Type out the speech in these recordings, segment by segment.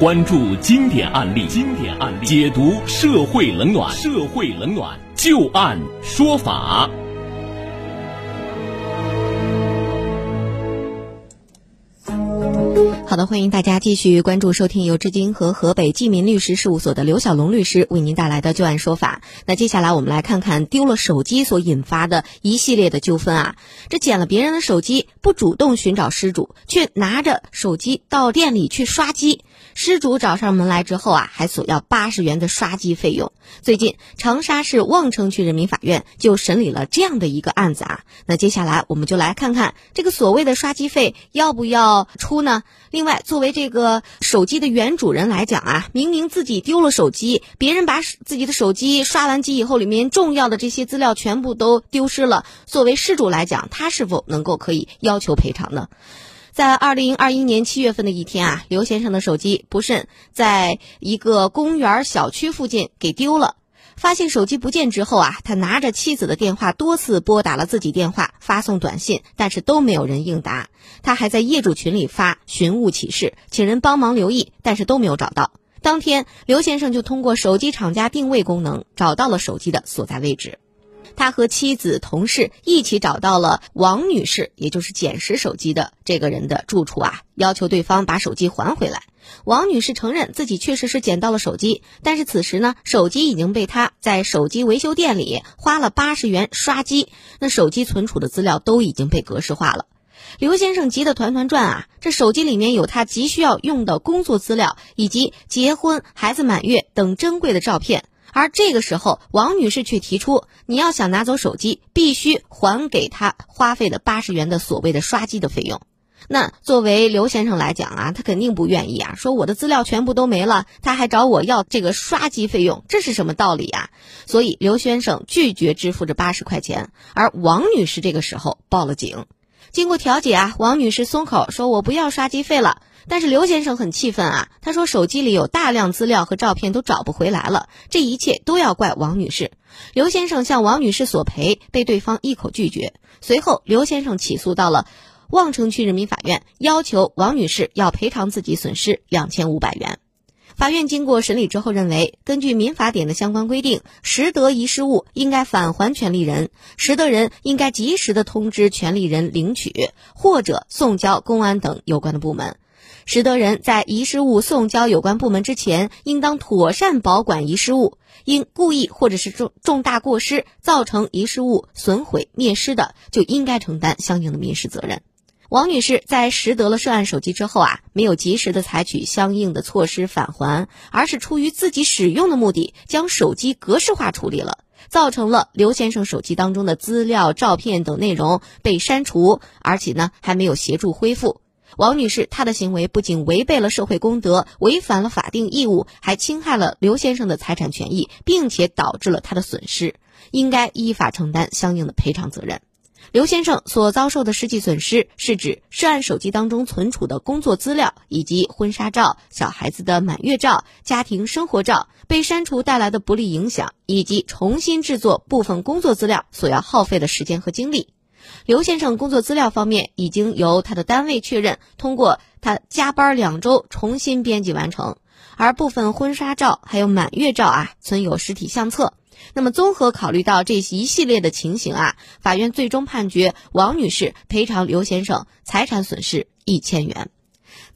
关注经典案例，经典案例解读社会冷暖，社会冷暖就案说法。好的，欢迎大家继续关注收听由至今和河北济民律师事务所的刘小龙律师为您带来的旧案说法。那接下来我们来看看丢了手机所引发的一系列的纠纷啊。这捡了别人的手机，不主动寻找失主，却拿着手机到店里去刷机。失主找上门来之后啊，还索要八十元的刷机费用。最近，长沙市望城区人民法院就审理了这样的一个案子啊。那接下来我们就来看看这个所谓的刷机费要不要出呢？另外，作为这个手机的原主人来讲啊，明明自己丢了手机，别人把自己的手机刷完机以后，里面重要的这些资料全部都丢失了。作为失主来讲，他是否能够可以要求赔偿呢？在二零二一年七月份的一天啊，刘先生的手机不慎在一个公园小区附近给丢了。发现手机不见之后啊，他拿着妻子的电话多次拨打了自己电话，发送短信，但是都没有人应答。他还在业主群里发寻物启事，请人帮忙留意，但是都没有找到。当天，刘先生就通过手机厂家定位功能找到了手机的所在位置。他和妻子、同事一起找到了王女士，也就是捡拾手机的这个人的住处啊，要求对方把手机还回来。王女士承认自己确实是捡到了手机，但是此时呢，手机已经被他在手机维修店里花了八十元刷机，那手机存储的资料都已经被格式化了。刘先生急得团团转啊，这手机里面有他急需要用的工作资料，以及结婚、孩子满月等珍贵的照片。而这个时候，王女士却提出，你要想拿走手机，必须还给她花费的八十元的所谓的刷机的费用。那作为刘先生来讲啊，他肯定不愿意啊，说我的资料全部都没了，他还找我要这个刷机费用，这是什么道理啊？所以刘先生拒绝支付这八十块钱，而王女士这个时候报了警。经过调解啊，王女士松口说：“我不要刷机费了。”但是刘先生很气愤啊，他说手机里有大量资料和照片都找不回来了，这一切都要怪王女士。刘先生向王女士索赔，被对方一口拒绝。随后，刘先生起诉到了望城区人民法院，要求王女士要赔偿自己损失两千五百元。法院经过审理之后认为，根据民法典的相关规定，拾得遗失物应该返还权利人，拾得人应该及时的通知权利人领取，或者送交公安等有关的部门。拾得人在遗失物送交有关部门之前，应当妥善保管遗失物。因故意或者是重重大过失造成遗失物损毁灭失的，就应该承担相应的民事责任。王女士在拾得了涉案手机之后啊，没有及时的采取相应的措施返还，而是出于自己使用的目的，将手机格式化处理了，造成了刘先生手机当中的资料、照片等内容被删除，而且呢还没有协助恢复。王女士，她的行为不仅违背了社会公德，违反了法定义务，还侵害了刘先生的财产权益，并且导致了他的损失，应该依法承担相应的赔偿责任。刘先生所遭受的实际损失，是指涉案手机当中存储的工作资料，以及婚纱照、小孩子的满月照、家庭生活照被删除带来的不利影响，以及重新制作部分工作资料所要耗费的时间和精力。刘先生工作资料方面已经由他的单位确认，通过他加班两周重新编辑完成，而部分婚纱照还有满月照啊存有实体相册。那么综合考虑到这一系列的情形啊，法院最终判决王女士赔偿刘先生财产损失一千元。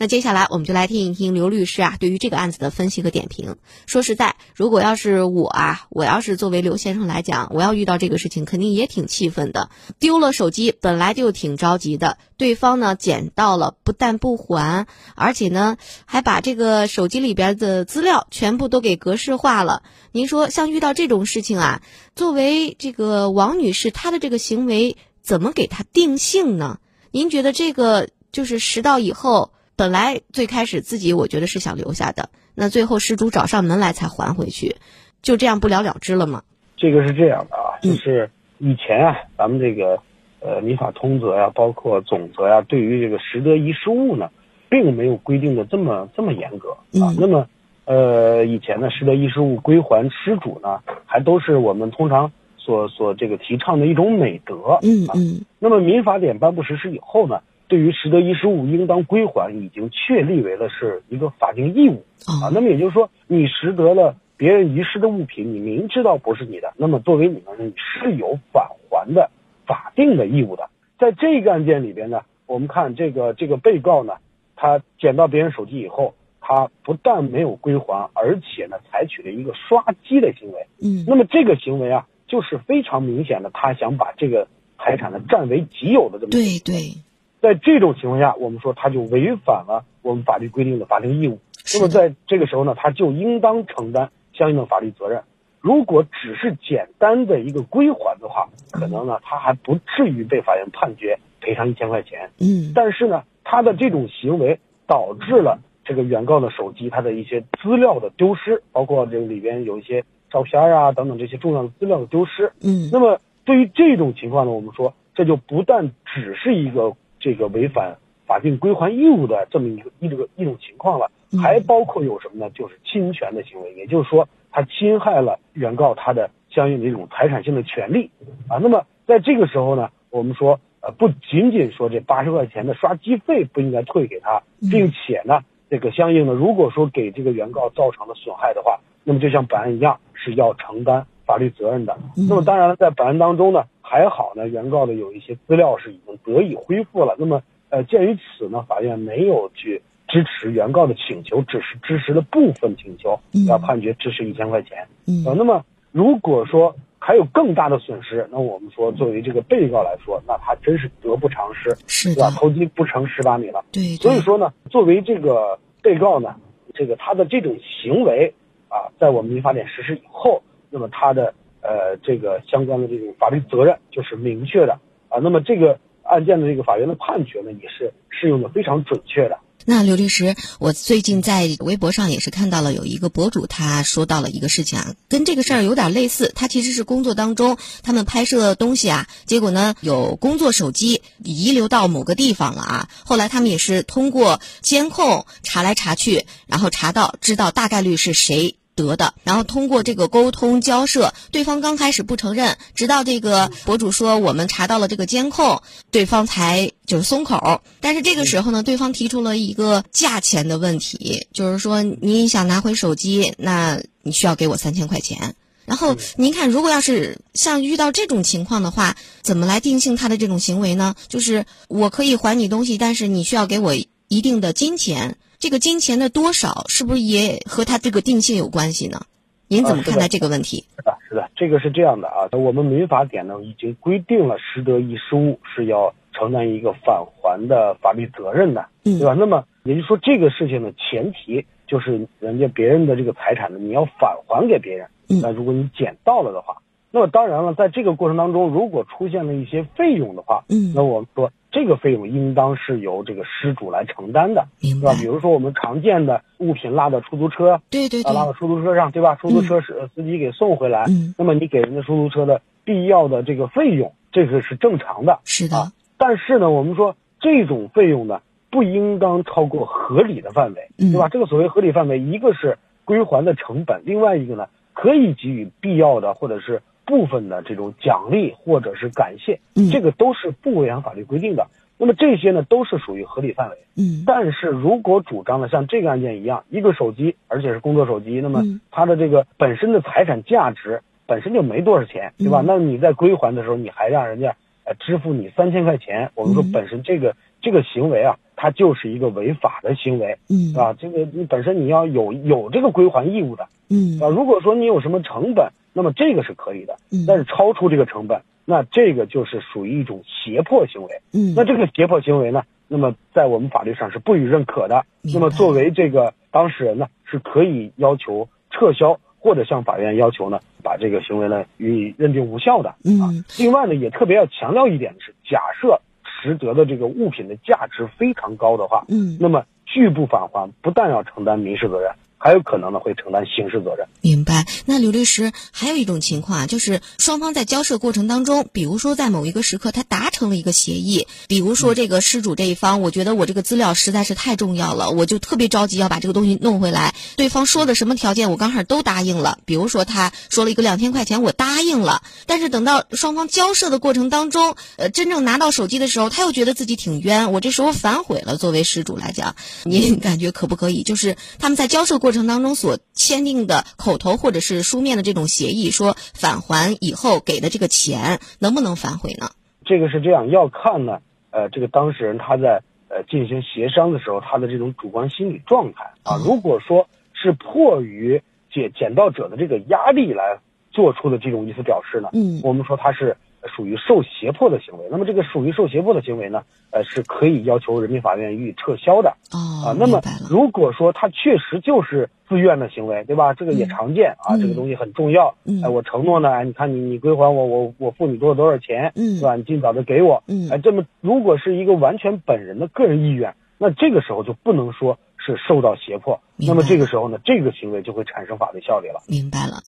那接下来我们就来听一听刘律师啊对于这个案子的分析和点评。说实在，如果要是我啊，我要是作为刘先生来讲，我要遇到这个事情，肯定也挺气愤的。丢了手机本来就挺着急的，对方呢捡到了，不但不还，而且呢还把这个手机里边的资料全部都给格式化了。您说像遇到这种事情啊，作为这个王女士，她的这个行为怎么给她定性呢？您觉得这个就是拾到以后？本来最开始自己我觉得是想留下的，那最后失主找上门来才还回去，就这样不了了之了吗？这个是这样的啊，就是以前啊，咱们这个呃民法通则呀，包括总则呀，对于这个拾得遗失物呢，并没有规定的这么这么严格啊。那么呃以前呢，拾得遗失物归还失主呢，还都是我们通常所所这个提倡的一种美德。嗯嗯。那么民法典颁布实施以后呢？对于拾得遗失物应当归还已经确立为了是一个法定义务啊。那么也就是说，你拾得了别人遗失的物品，你明知道不是你的，那么作为你们是有返还的法定的义务的。在这个案件里边呢，我们看这个这个被告呢，他捡到别人手机以后，他不但没有归还，而且呢，采取了一个刷机的行为。嗯，那么这个行为啊，就是非常明显的，他想把这个财产呢占为己有的这么。对对，在这种情况下，我们说他就违反了我们法律规定的法定义务。那么在这个时候呢，他就应当承担相应的法律责任。如果只是简单的一个归还的话，可能呢他还不至于被法院判决赔偿一千块钱。嗯，但是呢，他的这种行为导致了这个原告的手机他的一些资料的丢失，包括这个里边有一些照片啊等等这些重要的资料的丢失。嗯，那么对于这种情况呢，我们说这就不但只是一个这个违反法定归还义务的这么一个一个一种情况了，还包括有什么呢？就是侵权的行为，也就是说。他侵害了原告他的相应的一种财产性的权利啊，那么在这个时候呢，我们说呃不仅仅说这八十块钱的刷机费不应该退给他，并且呢这个相应的如果说给这个原告造成了损害的话，那么就像本案一样是要承担法律责任的。那么当然了，在本案当中呢还好呢，原告的有一些资料是已经得以恢复了。那么呃鉴于此呢，法院没有去。支持原告的请求，只是支持了部分请求，要判决支持一千块钱。嗯，那么如果说还有更大的损失，那我们说作为这个被告来说，那他真是得不偿失，是吧？投机不成十八米了。对，所以说呢，作为这个被告呢，这个他的这种行为啊，在我们民法典实施以后，那么他的呃这个相关的这种法律责任就是明确的啊。那么这个案件的这个法院的判决呢，也是适用的非常准确的。那刘律师，我最近在微博上也是看到了有一个博主，他说到了一个事情啊，跟这个事儿有点类似。他其实是工作当中，他们拍摄东西啊，结果呢有工作手机遗留到某个地方了啊。后来他们也是通过监控查来查去，然后查到知道大概率是谁。得的，然后通过这个沟通交涉，对方刚开始不承认，直到这个博主说我们查到了这个监控，对方才就是松口。但是这个时候呢，对方提出了一个价钱的问题，就是说你想拿回手机，那你需要给我三千块钱。然后您看，如果要是像遇到这种情况的话，怎么来定性他的这种行为呢？就是我可以还你东西，但是你需要给我一定的金钱。这个金钱的多少是不是也和他这个定性有关系呢？您怎么看待这个问题？是的，是的，这个是这样的啊。我们民法典呢已经规定了，拾得遗失物是要承担一个返还的法律责任的，对吧？那么也就是说，这个事情的前提就是人家别人的这个财产呢，你要返还给别人。那如果你捡到了的话，那么当然了，在这个过程当中，如果出现了一些费用的话，嗯，那我们说。这个费用应当是由这个失主来承担的，对吧？比如说我们常见的物品落到出租车，对对对，拉到出租车上，对吧？出租车是司机给送回来，嗯，那么你给人家出租车的必要的这个费用，这个是正常的，是的。但是呢，我们说这种费用呢，不应当超过合理的范围，对吧？这个所谓合理范围，一个是归还的成本，另外一个呢，可以给予必要的或者是部分的这种奖励或者是感谢，这个都是不违反法律规定的。那么这些呢都是属于合理范围，嗯，但是如果主张的像这个案件一样，一个手机，而且是工作手机，那么它的这个本身的财产价值本身就没多少钱，对吧？那你在归还的时候，你还让人家呃支付你三千块钱，我们说本身这个这个行为啊，它就是一个违法的行为，嗯，啊，这个你本身你要有有这个归还义务的，嗯，啊，如果说你有什么成本，那么这个是可以的，嗯，但是超出这个成本。那这个就是属于一种胁迫行为，嗯，那这个胁迫行为呢，那么在我们法律上是不予认可的。那么作为这个当事人呢，是可以要求撤销或者向法院要求呢，把这个行为呢予以认定无效的。嗯，另外呢，也特别要强调一点的是，假设拾得的这个物品的价值非常高的话，嗯，那么拒不返还，不但要承担民事责任，还有可能呢会承担刑事责任。明白。那刘律师还有一种情况啊，就是双方在交涉过程当中，比如说在某一个时刻他达成了一个协议，比如说这个失主这一方，我觉得我这个资料实在是太重要了，我就特别着急要把这个东西弄回来。对方说的什么条件我刚好都答应了，比如说他说了一个两千块钱，我答应了，但是等到双方交涉的过程当中，呃，真正拿到手机的时候，他又觉得自己挺冤，我这时候反悔了。作为失主来讲，您感觉可不可以？就是他们在交涉过程当中所签订的口头或者是书面的这种协议，说返还以后给的这个钱能不能反悔呢？这个是这样，要看呢，呃，这个当事人他在呃进行协商的时候，他的这种主观心理状态啊。如果说是迫于捡捡到者的这个压力来做出的这种意思表示呢，嗯，我们说他是。属于受胁迫的行为，那么这个属于受胁迫的行为呢，呃，是可以要求人民法院予以撤销的。哦，啊，那么如果说他确实就是自愿的行为，对吧？这个也常见啊，这个东西很重要。哎，我承诺呢，哎，你看你你归还我，我我付你多少多少钱，嗯是吧？你尽早的给我。嗯，哎，这么如果是一个完全本人的个人意愿，那这个时候就不能说是受到胁迫，那么这个时候呢，这个行为就会产生法律效力了。明白了。